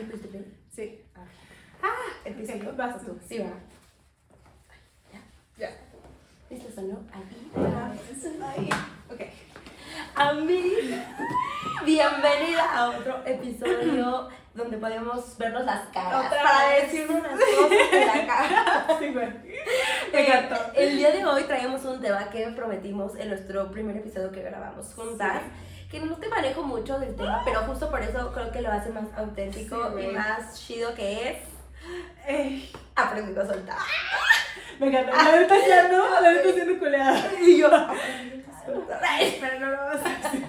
¿El príncipe? Sí. Ah, ¿empiezo ok, yo? vas ¿O tú. Sí, va. Ya. ¿Listos o no? Ahí. Ahí. Ok. Ami, bienvenida a otro episodio donde podemos vernos las caras Otra para decirnos unas cosas de la cara. Sí. Me encantó. Eh, el día de hoy traemos un tema que prometimos en nuestro primer episodio que grabamos juntas. Que no te manejo mucho del tema, pero justo por eso creo que lo hace más auténtico Sí, y más chido que es Ey, aprendiendo a soltar. me encantó. La neta ya no, la neta siendo culeada. Y yo, a. Pero no lo vas a decir.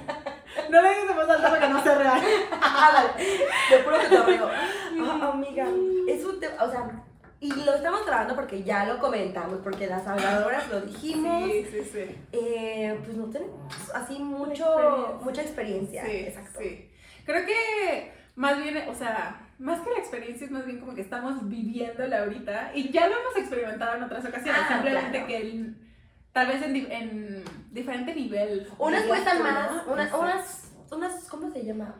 No le digas más alto para que no sea real. Ah, vale. Te juro que te río. Ah, amiga, es un tema, o sea, y lo estamos grabando porque ya lo comentamos, porque las habladoras lo dijimos. Sí, sí, sí. Eh, pues no tenemos así mucho, experiencia. mucha experiencia. Sí, Exacto. sí. Creo que más bien, o sea, más que la experiencia es más bien como que estamos viviéndola ahorita y ya lo hemos experimentado en otras ocasiones, Ah, simplemente claro. que el- tal vez en, en diferente nivel. Unas cuestan más, una- Exacto. unas, unas, ¿cómo se llama?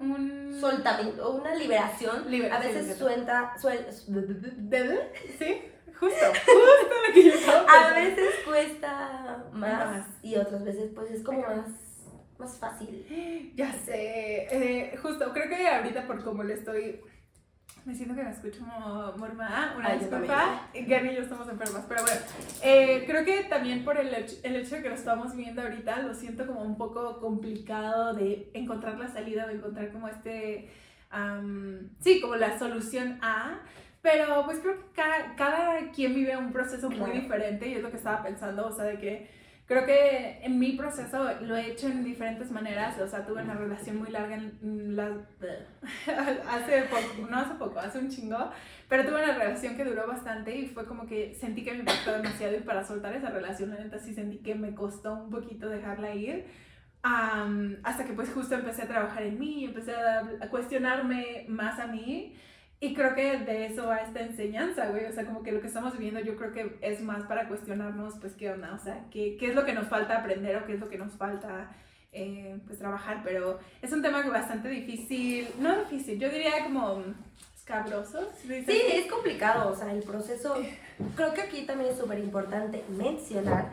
Un Un soltamiento, una liberación. Libera- a veces suelta, suel, ¿De- Sí, justo, justo lo que yo estaba a veces cuesta más, Más. y otras veces pues es como más, más fácil. Ya sé, eh, justo, creo que ahorita por como le estoy, me siento que me escucho como mormada, una Ay, disculpa, Gary y yo estamos enfermas, pero bueno, eh, creo que también por el hecho, el hecho de que lo estamos viendo ahorita, lo siento como un poco complicado de encontrar la salida o encontrar como este, sí, como la solución a... Pero pues creo que cada, cada quien vive un proceso muy Claro. diferente y es lo que estaba pensando, o sea, de que Creo que en mi proceso lo he hecho en diferentes maneras, o sea, tuve una relación muy larga hace poco, no hace poco, hace un chingo, pero tuve una relación que duró bastante y fue como que sentí que me impactó demasiado y para soltar esa relación, la neta sí sentí que me costó un poquito dejarla ir. Am, hasta que pues justo empecé a trabajar en mí, empecé a, a cuestionarme más a mí y creo que de eso va esta enseñanza, güey. O sea, como que lo que estamos viviendo yo creo que es más para cuestionarnos, pues, qué onda, o sea, qué, qué es lo que nos falta aprender o qué es lo que nos falta, eh, pues, trabajar. Pero es un tema que bastante difícil, no difícil, yo diría como escabroso. ¿sí se dice Sí, es complicado, o sea, el proceso, creo que aquí también es súper importante mencionar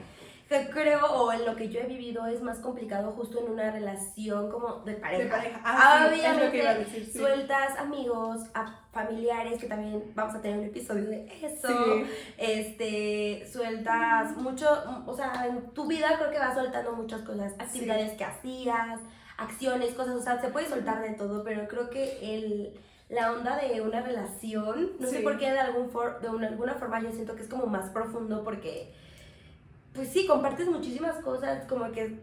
creo, o en lo que yo he vivido, es más complicado justo en una relación como de pareja. De pareja. Ah, sí, Obviamente, a decir, sí. sueltas amigos, a familiares, que también vamos a tener un episodio de eso. Sí. Este, sueltas mucho, o sea, en tu vida creo que vas soltando muchas cosas, actividades que hacías, acciones, cosas, o sea, se puede soltar de todo, pero creo que el, la onda de una relación, no sé por qué de, algún for- de una- alguna forma yo siento que es como más profundo porque, pues sí, compartes muchísimas cosas, como que,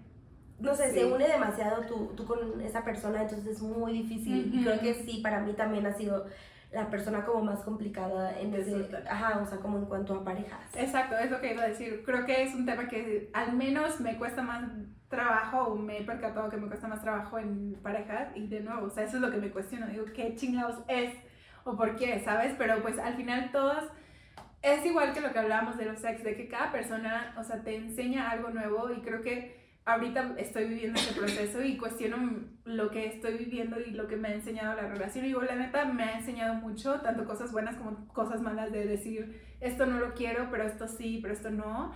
no sé, Sí. se une demasiado tú, tú con esa persona, entonces es muy difícil. Y Ujú. creo que sí, para mí también ha sido la persona como más complicada en De ese, ajá, o sea, como en cuanto a parejas. Exacto, es lo que iba a decir. Creo que es un tema que al menos me cuesta más trabajo o me he percatado que me cuesta más trabajo en parejas y de nuevo, o sea, eso es lo que me cuestiono. Digo, ¿qué chingados es o por qué, sabes? Pero pues al final todas es igual que lo que hablábamos de los sex, de que cada persona, o sea, te enseña algo nuevo y creo que ahorita estoy viviendo ese proceso y cuestiono lo que estoy viviendo y lo que me ha enseñado la relación. Y digo, la neta me ha enseñado mucho, tanto cosas buenas como cosas malas de decir, esto no lo quiero, pero esto sí, pero esto no.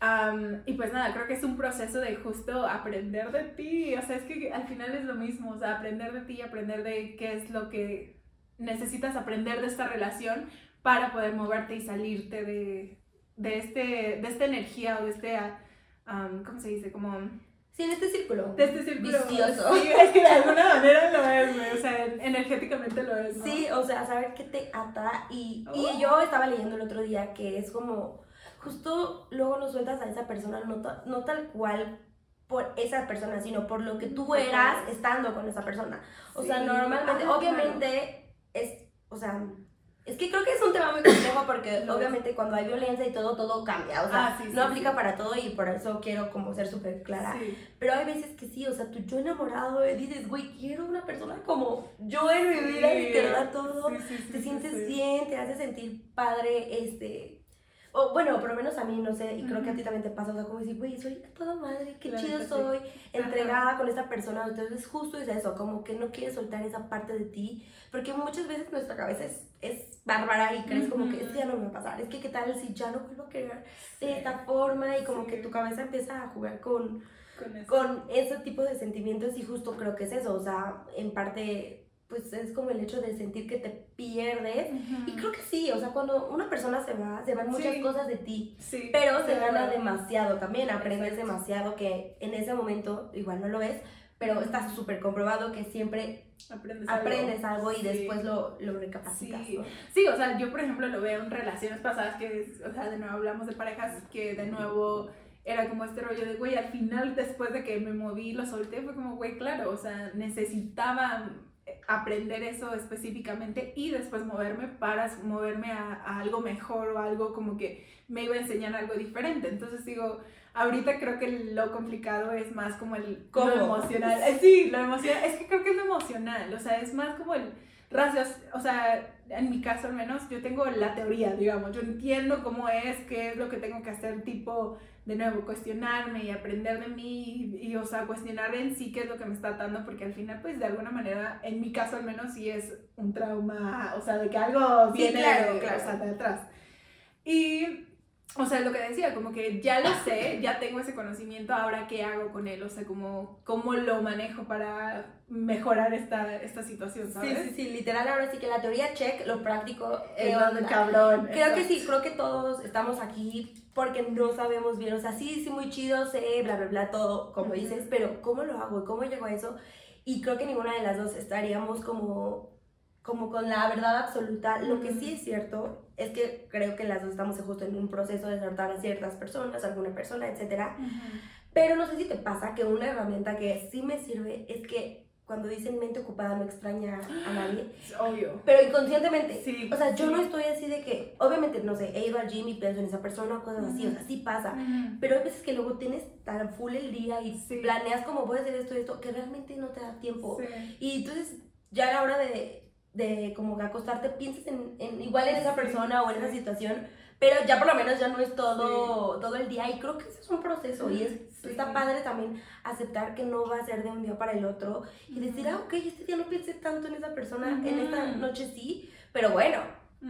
Am, y pues nada, creo que es un proceso de justo aprender de ti. O sea, es que al final es lo mismo, o sea, aprender de ti, aprender de qué es lo que necesitas aprender de esta relación para poder moverte y salirte de, de, este, de esta energía o de este, am, ¿cómo se dice? Como Sí, en este círculo. de este círculo. Vicioso. Sí, es que de alguna manera lo es, güey. O sea, energéticamente lo es. ¿no? Sí, o sea, saber qué te ata y, Oh. y yo estaba leyendo el otro día que es como, justo luego no sueltas a esa persona, no, ta- no tal cual por esa persona, sino por lo que tú eras estando con esa persona. O sea, normalmente, obviamente, es, o sea, es que creo que es un tema muy complejo porque obviamente cuando hay violencia y todo, todo cambia. O sea, Ah, sí, sí, no aplica sí. para todo y por eso quiero como ser súper clara. Pero hay veces que sí, o sea, tú yo enamorado eh, dices, güey, quiero una persona como yo en mi vida y te da todo, te sientes bien, te hace sentir padre, este, o bueno, por lo menos a mí, no sé, y creo que a ti también te pasa, o sea, como decir, güey, soy toda madre, qué chido soy, entregada con esta persona, entonces justo es eso, como que no quieres soltar esa parte de ti, porque muchas veces nuestra cabeza es, es bárbara y crees como que esto ya no me va a pasar, es que qué tal si ya no vuelvo a querer de esta forma y como que tu cabeza empieza a jugar con, con, con ese tipo de sentimientos y justo creo que es eso, o sea, en parte pues es como el hecho de sentir que te pierdes. Y creo que sí, o sea, cuando una persona se va, se van muchas cosas de ti, pero se gana demasiado también, aprendes demasiado que en ese momento igual no lo es, pero está súper comprobado que siempre aprendes, algo. y después lo, lo recapacitas. Sí. sí, o sea, yo por ejemplo lo veo en relaciones pasadas que, o sea, de nuevo hablamos de parejas que de nuevo era como este rollo de, güey, al final después de que me moví, lo solté, fue como, güey, claro, o sea, necesitaba aprender eso específicamente y después moverme para moverme a, algo mejor o algo como que me iba a enseñar algo diferente. Entonces digo, ahorita creo que lo complicado es más como el ¿Cómo? lo emocional. Sí, lo emocional. Es que creo que es lo emocional, o sea, es más como el rayos, o sea, en mi caso al menos, yo tengo la teoría, digamos, yo entiendo cómo es, qué es lo que tengo que hacer, tipo, de nuevo, cuestionarme y aprender de mí y, o sea, cuestionar en sí qué es lo que me está atando, porque al final, pues, de alguna manera, en mi caso al menos, sí es un trauma, o sea, de que algo viene claro, claro. O sea, de atrás. Y o sea, lo que decía, como que ya lo sé, ya tengo ese conocimiento, ahora qué hago con él, o sea, cómo, cómo lo manejo para mejorar esta, esta situación, ¿sabes? Sí, sí, sí, literal, ahora sí que la teoría check, lo práctico es donde cabrón. Creo que sí, creo que todos estamos aquí porque no sabemos bien, o sea, sí, sí, muy chido, sé, bla, bla, bla, todo, como dices, pero ¿cómo lo hago? ¿Cómo llego a eso? Y creo que ninguna de las dos estaríamos como como con la verdad absoluta. Lo que sí es cierto es que creo que las dos estamos justo en un proceso de tratar a ciertas personas, alguna persona, etc. Pero no sé si te pasa que una herramienta que sí me sirve es que cuando dicen mente ocupada no extraña a nadie. obvio. Pero inconscientemente. Sí, o sea, yo no estoy así de que, obviamente, no sé, he ido al gym y pienso en esa persona o cosas así, o sea, sí pasa. Pero hay veces que luego tienes tan full el día y planeas como voy a hacer esto y esto, que realmente no te da tiempo. Y entonces, ya a la hora de de como que acostarte, pienses en, en igual en esa persona o en esa situación, pero ya por lo menos ya no es todo, todo el día y creo que ese es un proceso y es, está padre también aceptar que no va a ser de un día para el otro y decir, ah, ok, este día no pensé tanto en esa persona, en esta noche sí, pero bueno,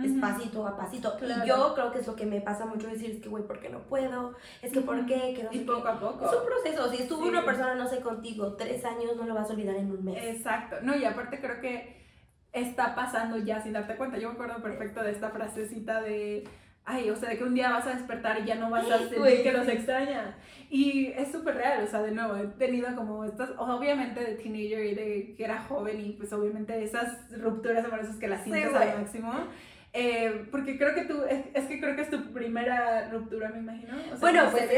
es pasito a pasito. Y yo creo que es lo que me pasa mucho decir, es que, güey, ¿por qué no puedo? Es que, ¿por qué? Que no y poco a poco. Es un proceso. Si estuvo una persona, no sé, contigo tres años, no lo vas a olvidar en un mes. Exacto. No, y aparte creo que está pasando ya sin darte cuenta. Yo me acuerdo perfecto de esta frasecita de, ay, o sea, de que un día vas a despertar y ya no vas a sentir que los extraña. Y es súper real, o sea, de nuevo, he tenido como estas, obviamente de teenager y de que era joven y pues obviamente esas rupturas amorosas que las sientes al máximo. Eh, porque creo que tú, es, que creo que es tu primera ruptura, me imagino. bueno, pues,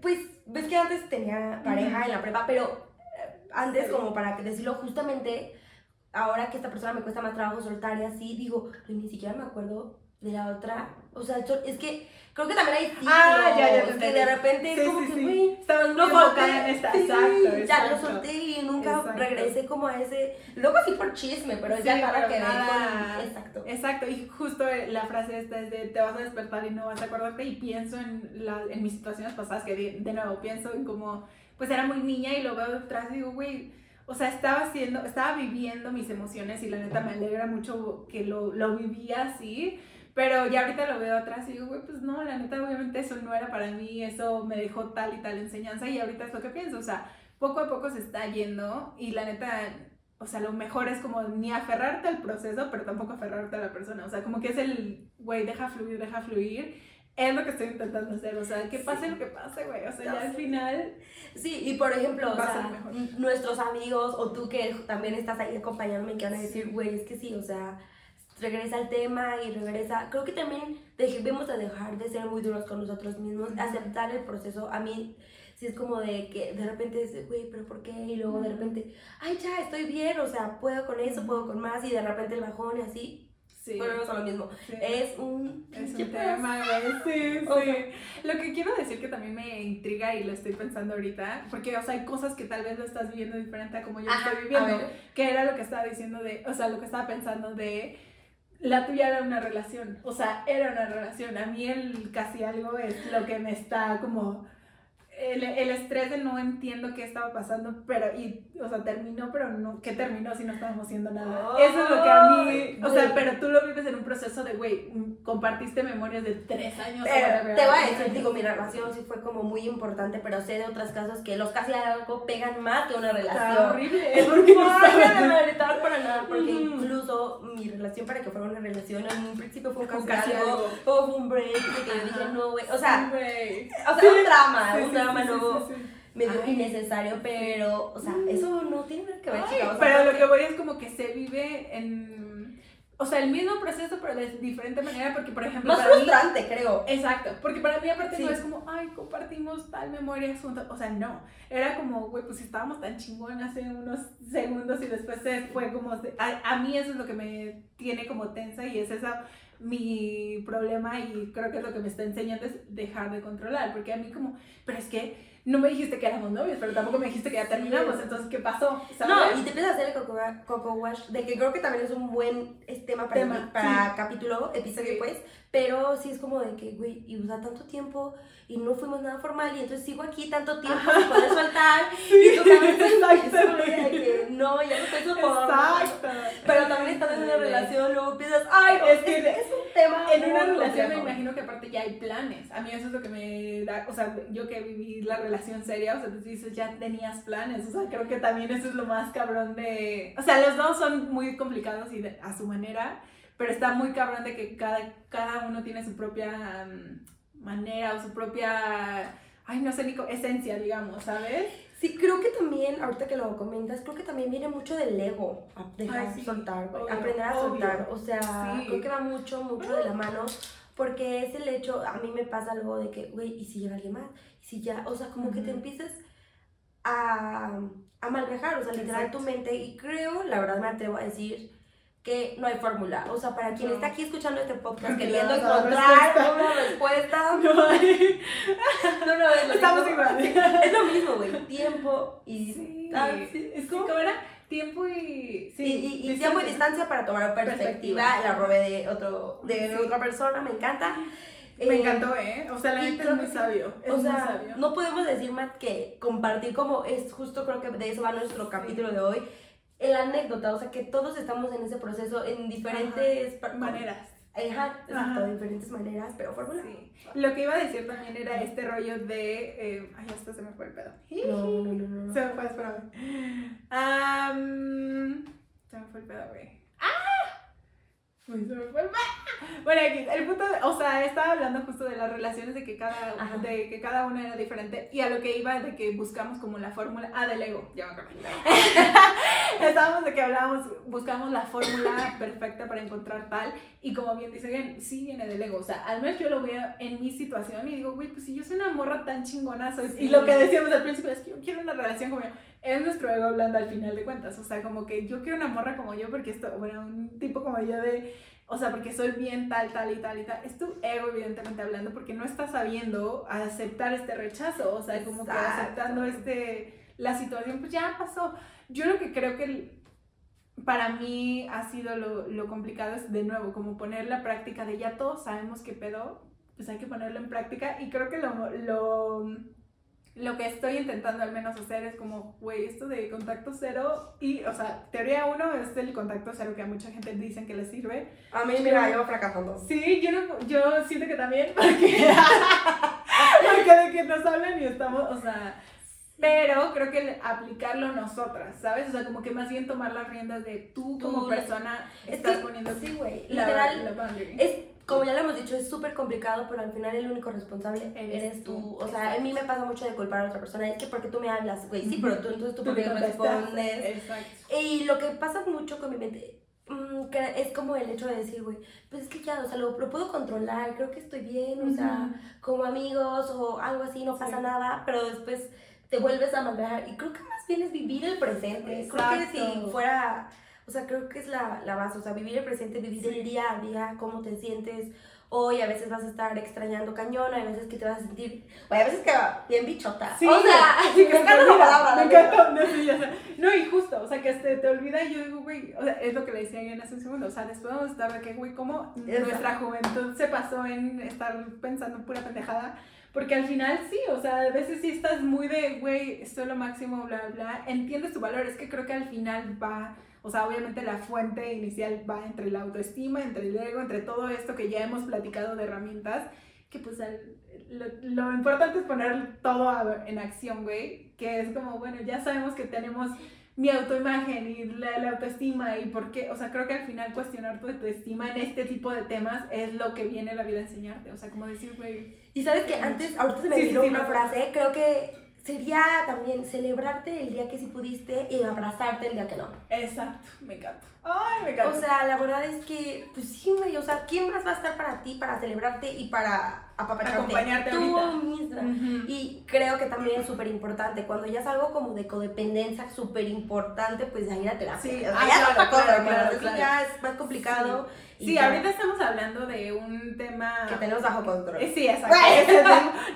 pues ves que antes tenía pareja en la prepa, pero eh, antes como para decirlo justamente ahora que esta persona me cuesta más trabajo soltar y así, digo, ni siquiera me acuerdo de la otra. O sea, es que creo que también hay ciclos ah, ya, ya, que de repente sí, como sí, que, güey, no en esta, exacto, Ya lo solté y nunca regresé como a ese, luego sí por chisme, pero ya nada. que ver exacto. Exacto, y justo la frase esta es de te vas a despertar y no vas a acordarte y pienso en, la, en mis situaciones pasadas que de, de nuevo pienso en como, pues era muy niña y lo veo detrás y digo, güey, o sea, estaba haciendo, estaba viviendo mis emociones y la neta me alegra mucho que lo, lo vivía así, pero ya ahorita lo veo atrás y digo, güey, pues no, la neta obviamente eso no era para mí, eso me dejó tal y tal enseñanza y ahorita es lo que pienso, o sea, poco a poco se está yendo y la neta, o sea, lo mejor es como ni aferrarte al proceso, pero tampoco aferrarte a la persona, o sea, como que es el, güey, deja fluir, deja fluir es lo que estoy intentando hacer, o sea, que pase lo que pase, güey, o sea, ya al final... Sí, y por ejemplo, o sea, nuestros amigos o tú que también estás ahí acompañándome que van a decir, güey, es que sí, o sea, regresa al tema y regresa, creo que también debemos de dejar de ser muy duros con nosotros mismos, aceptar el proceso, a mí si es como de que de repente es, güey, pero ¿por qué? Y luego de repente, ay, ya, estoy bien, o sea, puedo con eso, puedo con más, y de repente el bajón y así, Sí. Volvemos a lo mismo. Es un, es un tema. Sí, sí. Lo que quiero decir que también me intriga y lo estoy pensando ahorita, porque, o sea, hay cosas que tal vez lo estás viviendo diferente a como yo lo estoy viviendo, que era lo que estaba diciendo de, o sea, lo que estaba pensando de la tuya era una relación, o sea, era una relación. A mí el casi algo es lo que me está como el, el, estrés de no entiendo qué estaba pasando, pero, y, o sea, terminó, pero no, ¿qué terminó si no estábamos haciendo nada? Eso es lo que a mí, o sea, pero tú lo vives en un proceso de, güey, compartiste memorias de tres años. Pero, te voy a decir, digo, mi relación sí fue como muy importante, pero sé de otras casos que los casi algo pegan más que una relación. Está horrible. Es porque no para nada, porque incluso mi relación para que fuera una relación, en un principio fue un casi, algo, o un break, que yo dije, no, güey, o sea, o sea, un drama, un drama luego medio innecesario, pero, o sea, eso no tiene nada que ver, Pero lo que voy es como que se vive en. O sea, el mismo proceso, pero de diferente manera, porque, por ejemplo. Más frustrante, creo. Exacto, porque para mí, aparte, no es como, ay, compartimos tal memoria juntos. O sea, no. Era como, güey, pues estábamos tan chingón hace unos segundos y después se fue como. A, a mí, eso es lo que me tiene como tensa y es esa mi problema y creo que lo que me está enseñando es dejar de controlar, porque a mí como, pero es que no me dijiste que éramos novios, pero tampoco me dijiste que ya terminamos, entonces, ¿qué pasó? No, y te empiezas a hacer el coco, wash, de que creo que también es un buen tema para, para capítulo, episodio, pues, pero sí es como de que, güey, y usa tanto tiempo y no fuimos nada formal y entonces sigo aquí tanto tiempo sin poder soltar y tú también de que no, ya no estoy soportando. Exacto. Pero también estás en una relación, luego piensas, ay, no, es, que es, un tema. En una relación me imagino que aparte ya hay planes. A mí eso es lo que me da, o sea, yo que viví la relación seria, o sea, tú dices, ya tenías planes, o sea, creo que también eso es lo más cabrón de, o sea, los dos son muy complicados y a su manera pero está muy cabrón de que cada, cada uno tiene su propia mm, manera o su propia, ay, no sé ni esencia, digamos, ¿sabes? Sí, creo que también, ahorita que lo comentas, creo que también viene mucho del ego, dejar de soltar, aprender a soltar, o sea, creo que va mucho, mucho de la mano, porque es el hecho, a mí me pasa algo de que, güey, ¿y si llega alguien más? ¿Y si ya, o sea, como que te empiezas a, a o sea, literal tu mente, y creo, la verdad me atrevo a decir, que no hay fórmula. O sea, para quien está aquí escuchando este podcast queriendo encontrar una respuesta, no hay. no, no, es lo Estamos mismo. igual. Es lo mismo, güey. Tiempo y. Sí. Ah, es como. que era? Tiempo y. Sí, y, y, tiempo y distancia para tomar perspectiva. La robé de, otro, de otra persona, me encanta. Me eh, encantó, ¿eh? O sea, la gente es muy sabio. Es o sea, sabio. no podemos decir más que compartir como es justo, creo que de eso va nuestro capítulo de hoy la anécdota, o sea, que todos estamos en ese proceso en diferentes maneras. Ajá, exacto, de diferentes maneras, pero fórmula. Sí. Lo que iba a decir también era este rollo de. Eh, ay, esto se me fue el pedo. No, no, no, no. Se me fue, espérame. Um, se me fue el pedo, güey. ¡Ah! se me fue el pedo. Bueno, aquí, el punto, o sea, estaba hablando justo de las relaciones, de que cada, de que cada una era diferente, y a lo que iba de que buscamos como la fórmula, ah, del ego, ya me acuerdo. Estábamos de que hablábamos, buscamos la fórmula perfecta para encontrar tal, y como bien dice bien, sí viene del ego, o sea, al menos yo lo veo en mi situación y digo, güey, pues si yo soy una morra tan chingona, soy, y lo que decíamos al principio es que yo quiero una relación como es nuestro ego hablando al final de cuentas, o sea, como que yo quiero una morra como yo, porque esto, bueno, un tipo como yo de o sea, porque soy bien tal, tal y tal y tal. Es tu ego, evidentemente, hablando, porque no estás sabiendo aceptar este rechazo, o sea, como que aceptando este, la situación, pues ya pasó. Yo lo que creo que para mí ha sido lo, lo complicado es, de nuevo, como poner la práctica de ya todos sabemos qué pedo, pues hay que ponerlo en práctica y creo que lo, lo lo que estoy intentando al menos hacer es como, güey, esto de contacto cero y, o sea, teoría uno es el contacto cero que a mucha gente dicen que le sirve. A mí, mira, yo fracasando. Sí, yo, no, yo siento que también, porque, porque de que nos hablan y estamos, o sea, pero creo que aplicarlo nosotras, ¿sabes? O sea, como que más bien tomar las riendas de tú como persona estás poniendo sí, güey, literal, es como ya lo hemos dicho, es súper complicado, pero al final el único responsable eres, tú. O sea, a mí me pasa mucho de culpar a otra persona. Es que porque tú me hablas, güey, sí, pero tú entonces tú, porque respondes. Exacto. Y lo que pasa mucho con mi mente mm, es como el hecho de decir, güey, pues es que ya, o sea, lo, puedo controlar, creo que estoy bien, o sea, como amigos o algo así, no pasa nada, pero después te vuelves a mandar. Y creo que más bien es vivir el presente. Creo que si fuera o sea, creo que es la, la base, o sea, vivir el presente, vivir el día a día, cómo te sientes. hoy a veces vas a estar extrañando cañón, hay veces que te vas a sentir, o hay veces que bien bichota. Sí, o sea, sí, me encanta la palabra. Me encanta, no, sí, ya sé. No, y justo, o sea, que te, te olvida y yo digo, güey, o sea, es lo que le decía en hace un segundo, o sea, después vamos a estar de que, güey, cómo Exacto. nuestra juventud se pasó en estar pensando pura pendejada, porque al final sí, o sea, a veces sí estás muy de, güey, esto es lo máximo, bla, bla, entiendes tu valor, es que creo que al final va... O sea, obviamente la fuente inicial va entre la autoestima, entre el ego, entre todo esto que ya hemos platicado de herramientas, que pues lo, lo importante es poner todo en acción, güey, que es como, bueno, ya sabemos que tenemos mi autoimagen y la, la autoestima y por qué, o sea, creo que al final cuestionar tu autoestima en este tipo de temas es lo que viene la vida a enseñarte, o sea, como decir, güey, Y sabes que antes, ahorita se me Sí, vino sí, una frase, creo que sería también celebrarte el día que sí pudiste y abrazarte el día que no. exacto, me encanta. Ay, me encanta. O sea, la verdad es que, pues sí, güey, o sea, ¿quién más va a estar para ti, para celebrarte y para apapacharte? Acompañarte Tú ahorita. misma. Y creo que también es súper importante, cuando ya es algo como de codependencia súper importante, pues ya ir a terapia. Sí, ah, ya claro, otra cosa, claro, hermano, claro, eso claro. ya es más complicado. Sí, ahorita estamos hablando de un tema... Que tenemos bajo control. Eh, Sí, exacto.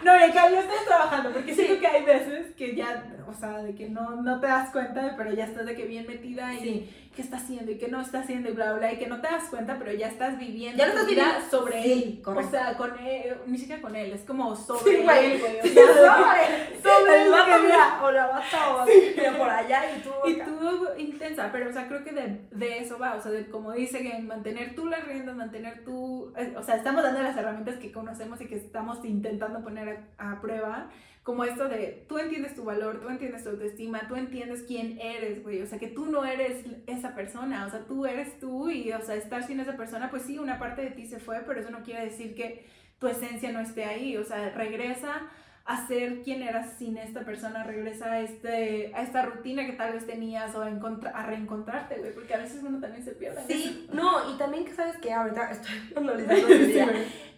No, de que estás trabajando, porque Sí. siento que hay veces que ya, o sea, de que no, no te das cuenta, pero ya estás de que bien metida y Sí. Qué está haciendo y qué no está haciendo y bla, bla, y que no te das cuenta, pero ya estás viviendo Ya lo estás viviendo. sobre Sí, él. correcto. O sea, con él, ni siquiera con él, es como sobre Sí, él, güey. Sí, sobre- sobre el él que- mira, o la bata o pero por allá y tú Y tú intensa, pero o sea, creo que de, de eso va, o sea, de como dice que mantener tú las riendas, mantener tú, eh, o sea, estamos dando las herramientas que conocemos y que estamos intentando poner a, a prueba, como esto de tú entiendes tu valor, tú entiendes tu autoestima, tú entiendes quién eres, güey, o sea, que tú no eres esa persona, o sea, tú eres tú y, o sea, estar sin esa persona, pues sí, una parte de ti se fue, pero eso no quiere decir que tu esencia no esté ahí, o sea, regresa a ser quien eras sin esta persona, regresa a, este, a esta rutina que tal vez tenías o a, a reencontrarte, güey, porque a veces uno también se pierde. Sí, no, y también que sabes que ahorita estoy analizando Sí.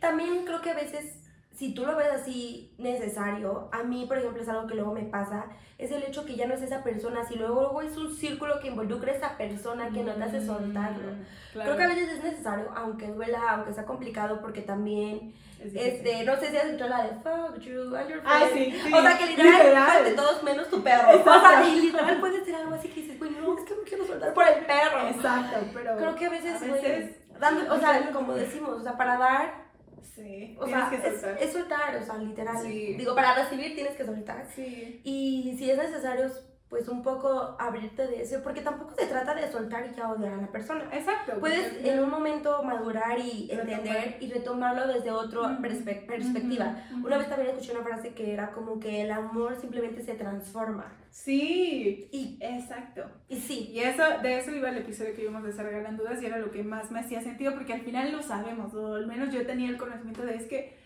También creo que a veces, si tú lo ves así necesario, a mí, por ejemplo, es algo que luego me pasa, es el hecho que ya no es esa persona, si luego, luego es un círculo que involucra a esa persona que no te hace soltarlo. Mm, claro. Creo que a veces es necesario, aunque duela, aunque sea complicado, porque también, Es este, no sé si has escuchado la de fuck you and your Ah, friends. sí, sí. O sea, que literal, Literal. de todos menos tu perro. O sea, Exacto. y literal puede ser algo así que dices, güey, no, es que no quiero soltar por el perro. Exacto, pero. Creo que a veces, a güey, veces- dando- o sea, como decimos, o sea, para dar, Sí, o sea, que es, soltar. es soltar, o sea, literal. Sí. Digo, para recibir tienes que soltar. Sí. Y si es necesario, pues un poco abrirte de eso, porque tampoco se trata de soltar y ya odiar a la persona. Exacto. Puedes en un momento madurar y Retomar. entender y retomarlo desde otra Ujú, perspe- perspectiva. Una vez también escuché una frase que era como que el amor simplemente se transforma. Sí, Y, exacto. y sí, Y eso, de eso iba el episodio que íbamos a hacer Regalan Dudas y era lo que más me hacía sentido porque al final lo sabemos, o al menos yo tenía el conocimiento de es que,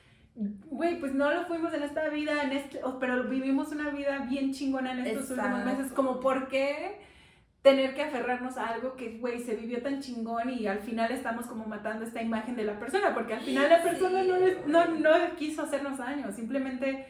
güey, pues no lo fuimos en esta vida, en este, pero vivimos una vida bien chingona en estos últimos meses, como por qué tener que aferrarnos a algo que, güey, se vivió tan chingón y al final estamos como matando esta imagen de la persona, porque al final la persona Sí. no, no, no quiso hacernos daño, simplemente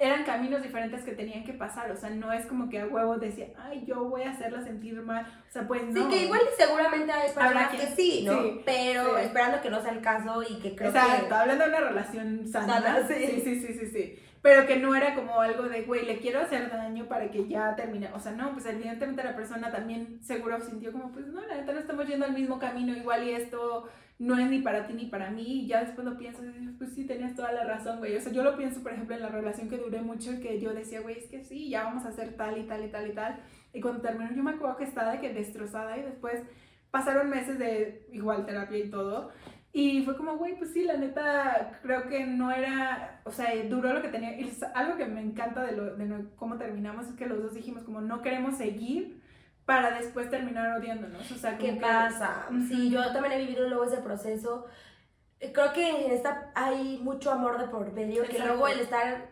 eran caminos diferentes que tenían que pasar, o sea, no es como que a huevo decía, ay, yo voy a hacerla sentir mal, o sea, pues no. sí que igual y seguramente hay personas Habrá que sí, ¿no? sí, Pero sí. esperando que no sea el caso y que creo Exacto, que... hablando de una relación sana, Sana, sí, sí, sí, sí, sí, pero que no era como algo de, güey, le quiero hacer daño para que ya termine, o sea, no, pues evidentemente la persona también seguro sintió como, pues no, la neta no estamos yendo al mismo camino, igual y esto no es ni para ti ni para mí, y ya después lo piensas y dices, pues sí, tenías toda la razón, güey, o sea, yo lo pienso, por ejemplo, en la relación que duré mucho, que yo decía, güey, es que sí, ya vamos a hacer tal y tal y tal y tal, y cuando terminó yo me acuerdo que estaba que destrozada y después pasaron meses de igual terapia y todo, y fue como, güey, pues sí, la neta, creo que no era, o sea, duró lo que tenía. Y algo que me encanta de, lo, de cómo terminamos es que los dos dijimos como no queremos seguir para después terminar odiándonos. O sea, ¿Qué que- pasa? Sí, yo también he vivido luego ese proceso. Creo que en esta hay mucho amor de por medio, que luego el estar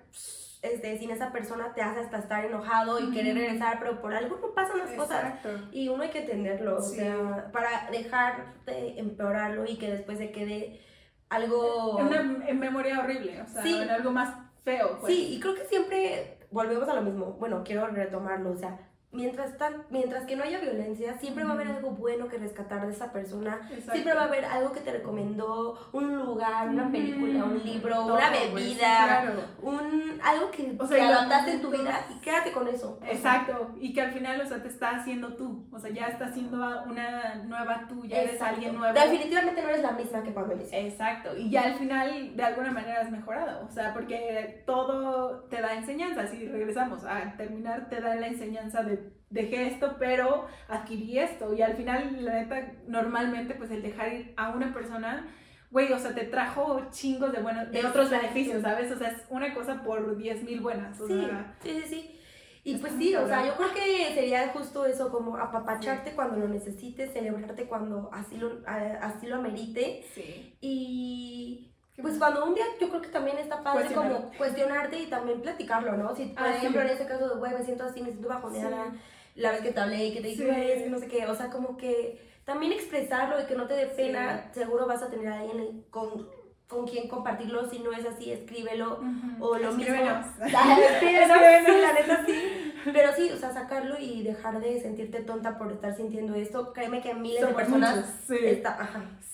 este, sin esa persona te hace hasta estar enojado y querer regresar, pero por algo no pasan las cosas. Exacto. Y uno hay que entenderlo, Sí. o sea, para dejar de empeorarlo y que después se quede algo... En una memoria horrible, o sea, Sí. algo más feo. Pues. Sí, y creo que siempre volvemos a lo mismo. Bueno, quiero retomarlo, o sea, mientras, tan, mientras que no haya violencia, siempre va a haber algo bueno que rescatar de esa persona. Siempre va a haber algo que te recomendó, un lugar, una película, un libro, una bebida, un, algo que o adaptaste en tu vida y quédate con eso. Exacto, y que al final, o sea, te está haciendo tú, o sea, ya estás siendo una nueva tú, ya eres alguien nuevo. Definitivamente no eres la misma que cuando iniciaste. Exacto, y ya al final de alguna manera has mejorado, o sea, porque todo te da enseñanza, si regresamos a terminar, te da la enseñanza de dejé esto, pero adquirí esto. Y al final, la neta, normalmente, pues el dejar ir a una persona, güey, o sea, te trajo chingos de, buenos, de otros beneficios, ¿sabes? O sea, es una cosa por 10 mil buenas. O sí, sea, sí, sí, sí. Y pues sí, o sea, yo creo que sería justo eso, como apapacharte cuando lo necesites, celebrarte cuando así lo, así lo amerite. Sí. Y pues cuando un día yo creo que también está padre como cuestionarte y también platicarlo, ¿no? Si, por ah, ejemplo, en este caso de, güey, me siento así, me siento bajoneada, la vez que te hablé y que te dije, güey, es que no sé qué, o sea, como que también expresarlo y que no te dé pena, seguro vas a tener a alguien con, con quien compartirlo, si no es así, escríbelo, o lo mismo. Escríbelo, la neta sí. Pero sí, o sea, sacarlo y dejar de sentirte tonta por estar sintiendo esto, créeme que miles de personas sí.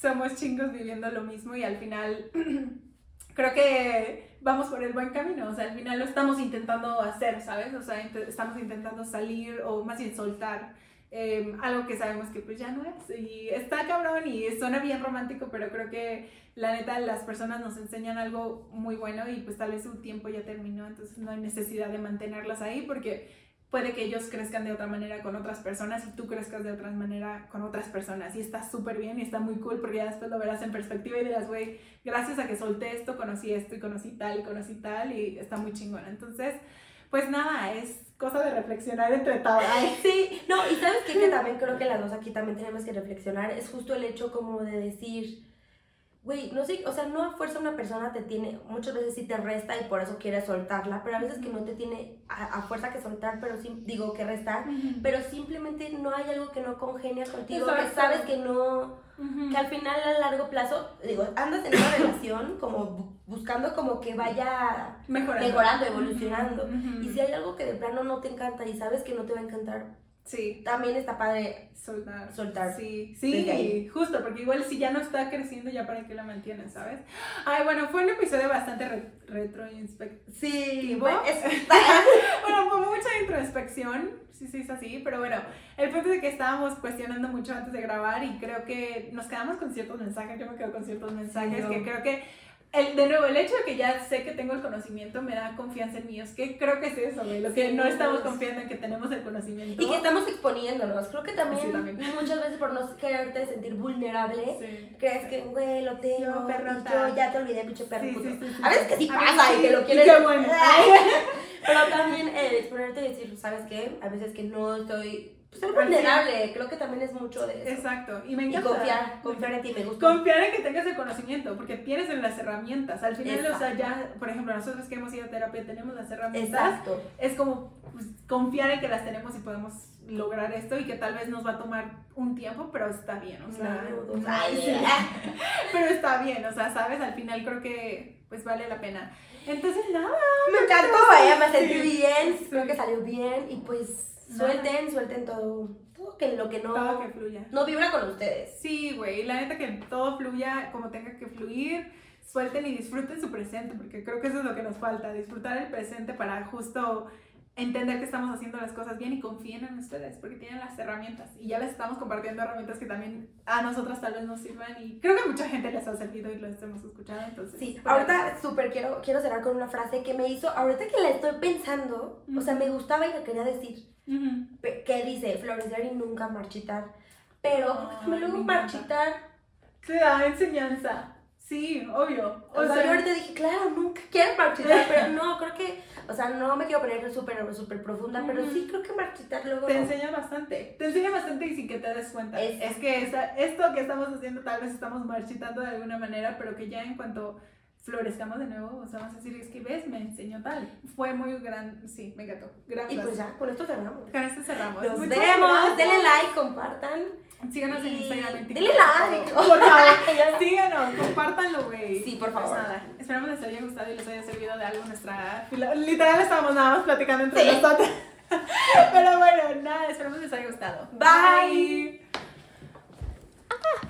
Somos chingos viviendo lo mismo y al final creo que vamos por el buen camino, o sea, al final lo estamos intentando hacer, ¿sabes? O sea, estamos intentando salir o más bien soltar em, algo que sabemos que pues ya no es. Y está cabrón y suena bien romántico, pero creo que la neta las personas nos enseñan algo muy bueno y pues tal vez su tiempo ya terminó, entonces no hay necesidad de mantenerlas ahí porque puede que ellos crezcan de otra manera con otras personas y tú crezcas de otra manera con otras personas. Y está súper bien y está muy cool porque ya después lo verás en perspectiva y dirás, güey, gracias a que solté esto, conocí esto y conocí tal y conocí tal y está muy chingona. Entonces, pues nada, es cosa de reflexionar entre todas. Sí, no, y sabes qué? que también creo que las dos aquí también tenemos que reflexionar, es justo el hecho como de decir güey, no sé, o sea, no a fuerza una persona te tiene, muchas veces sí te resta y por eso quieres soltarla, pero a veces que no te tiene a, fuerza que soltar, pero sí, digo que restar, pero simplemente no hay algo que no congenia contigo, que sabes que no, que al final a largo plazo, digo, andas en una relación como buscando como que vaya mejorando, evolucionando, y si hay algo que de plano no te encanta y sabes que no te va a encantar, Sí. También está padre soltar. Soltar. Sí, sí, justo, porque igual si ya no está creciendo, ya para qué la mantienes, ¿sabes? Ay, bueno, fue un episodio bastante re retroinspección. Sí, bueno, bueno, fue mucha introspección, sí, sí, es así, pero bueno, el punto de que estábamos cuestionando mucho antes de grabar y creo que nos quedamos con ciertos mensajes, yo me quedo con ciertos mensajes que creo que el, de nuevo, el hecho de que ya sé que tengo el conocimiento me da confianza en mí. Es que creo que es eso, güey. Lo que no estamos confiando en que tenemos el conocimiento. Y que estamos exponiéndonos. Creo que también, muchas veces por no quererte sentir vulnerable, crees que, güey, lo tengo. Yo, yo ya te olvidé, pinche perro. a veces que sí pasa y que lo quieres. Pero también el exponerte y decir, ¿sabes qué? A veces que no estoy ser vulnerable, creo que también es mucho de eso. Exacto, y me encanta. Y confiar, confiar en ti, me gusta. Confiar en que tengas el conocimiento, porque tienes en las herramientas. Al final, o sea, ya, por ejemplo, nosotros que hemos ido a terapia tenemos las herramientas. Exacto. Es como pues, confiar en que las tenemos y podemos lograr esto y que tal vez nos va a tomar un tiempo, pero está bien, o sea. pero está bien, o sea, sabes, al final creo que pues vale la pena. Entonces, nada. Me encantó, vaya, me sentí bien, creo que salió bien y pues Suelten, suelten todo. Todo que lo que no. Todo que fluya. No vibra con ustedes. Sí, güey. La neta que todo fluya como tenga que fluir. Suelten y disfruten su presente, porque creo que eso es lo que nos falta. Disfrutar el presente para justo entender que estamos haciendo las cosas bien y confíen en ustedes porque tienen las herramientas y ya les estamos compartiendo herramientas que también a nosotras tal vez nos sirvan y creo que mucha gente les ha servido y lo hemos escuchado entonces sí ahorita súper quiero quiero cerrar con una frase que me hizo ahorita que la estoy pensando o sea me gustaba y la quería decir que dice florecer y nunca marchitar pero luego marchitar te da enseñanza sí obvio o, sea, yo ahorita dije claro nunca quiero marchitar pero no creo que o sea, no me quiero poner súper súper profunda, pero sí creo que marchitar luego... Te enseña bastante, te enseña bastante y sin que te des cuenta. Es, que esto que estamos haciendo tal vez estamos marchitando de alguna manera, pero que ya en cuanto florezcamos de nuevo, o sea, vamos a decir, es que ves, me enseñó tal. Fue muy gran, sí, me encantó. Gracias. Y pues ya, con esto cerramos. Con esto cerramos. Nos vemos, denle like, compartan. Síganos en Instagram, en Denle like. Por favor, síganos, compártanlo, güey. Sí, por favor. Pues nada, esperamos les haya gustado y les haya servido de algo nuestra... Literal estábamos nada más platicando entre nosotros. Pero bueno, nada, esperamos les haya gustado. Bye.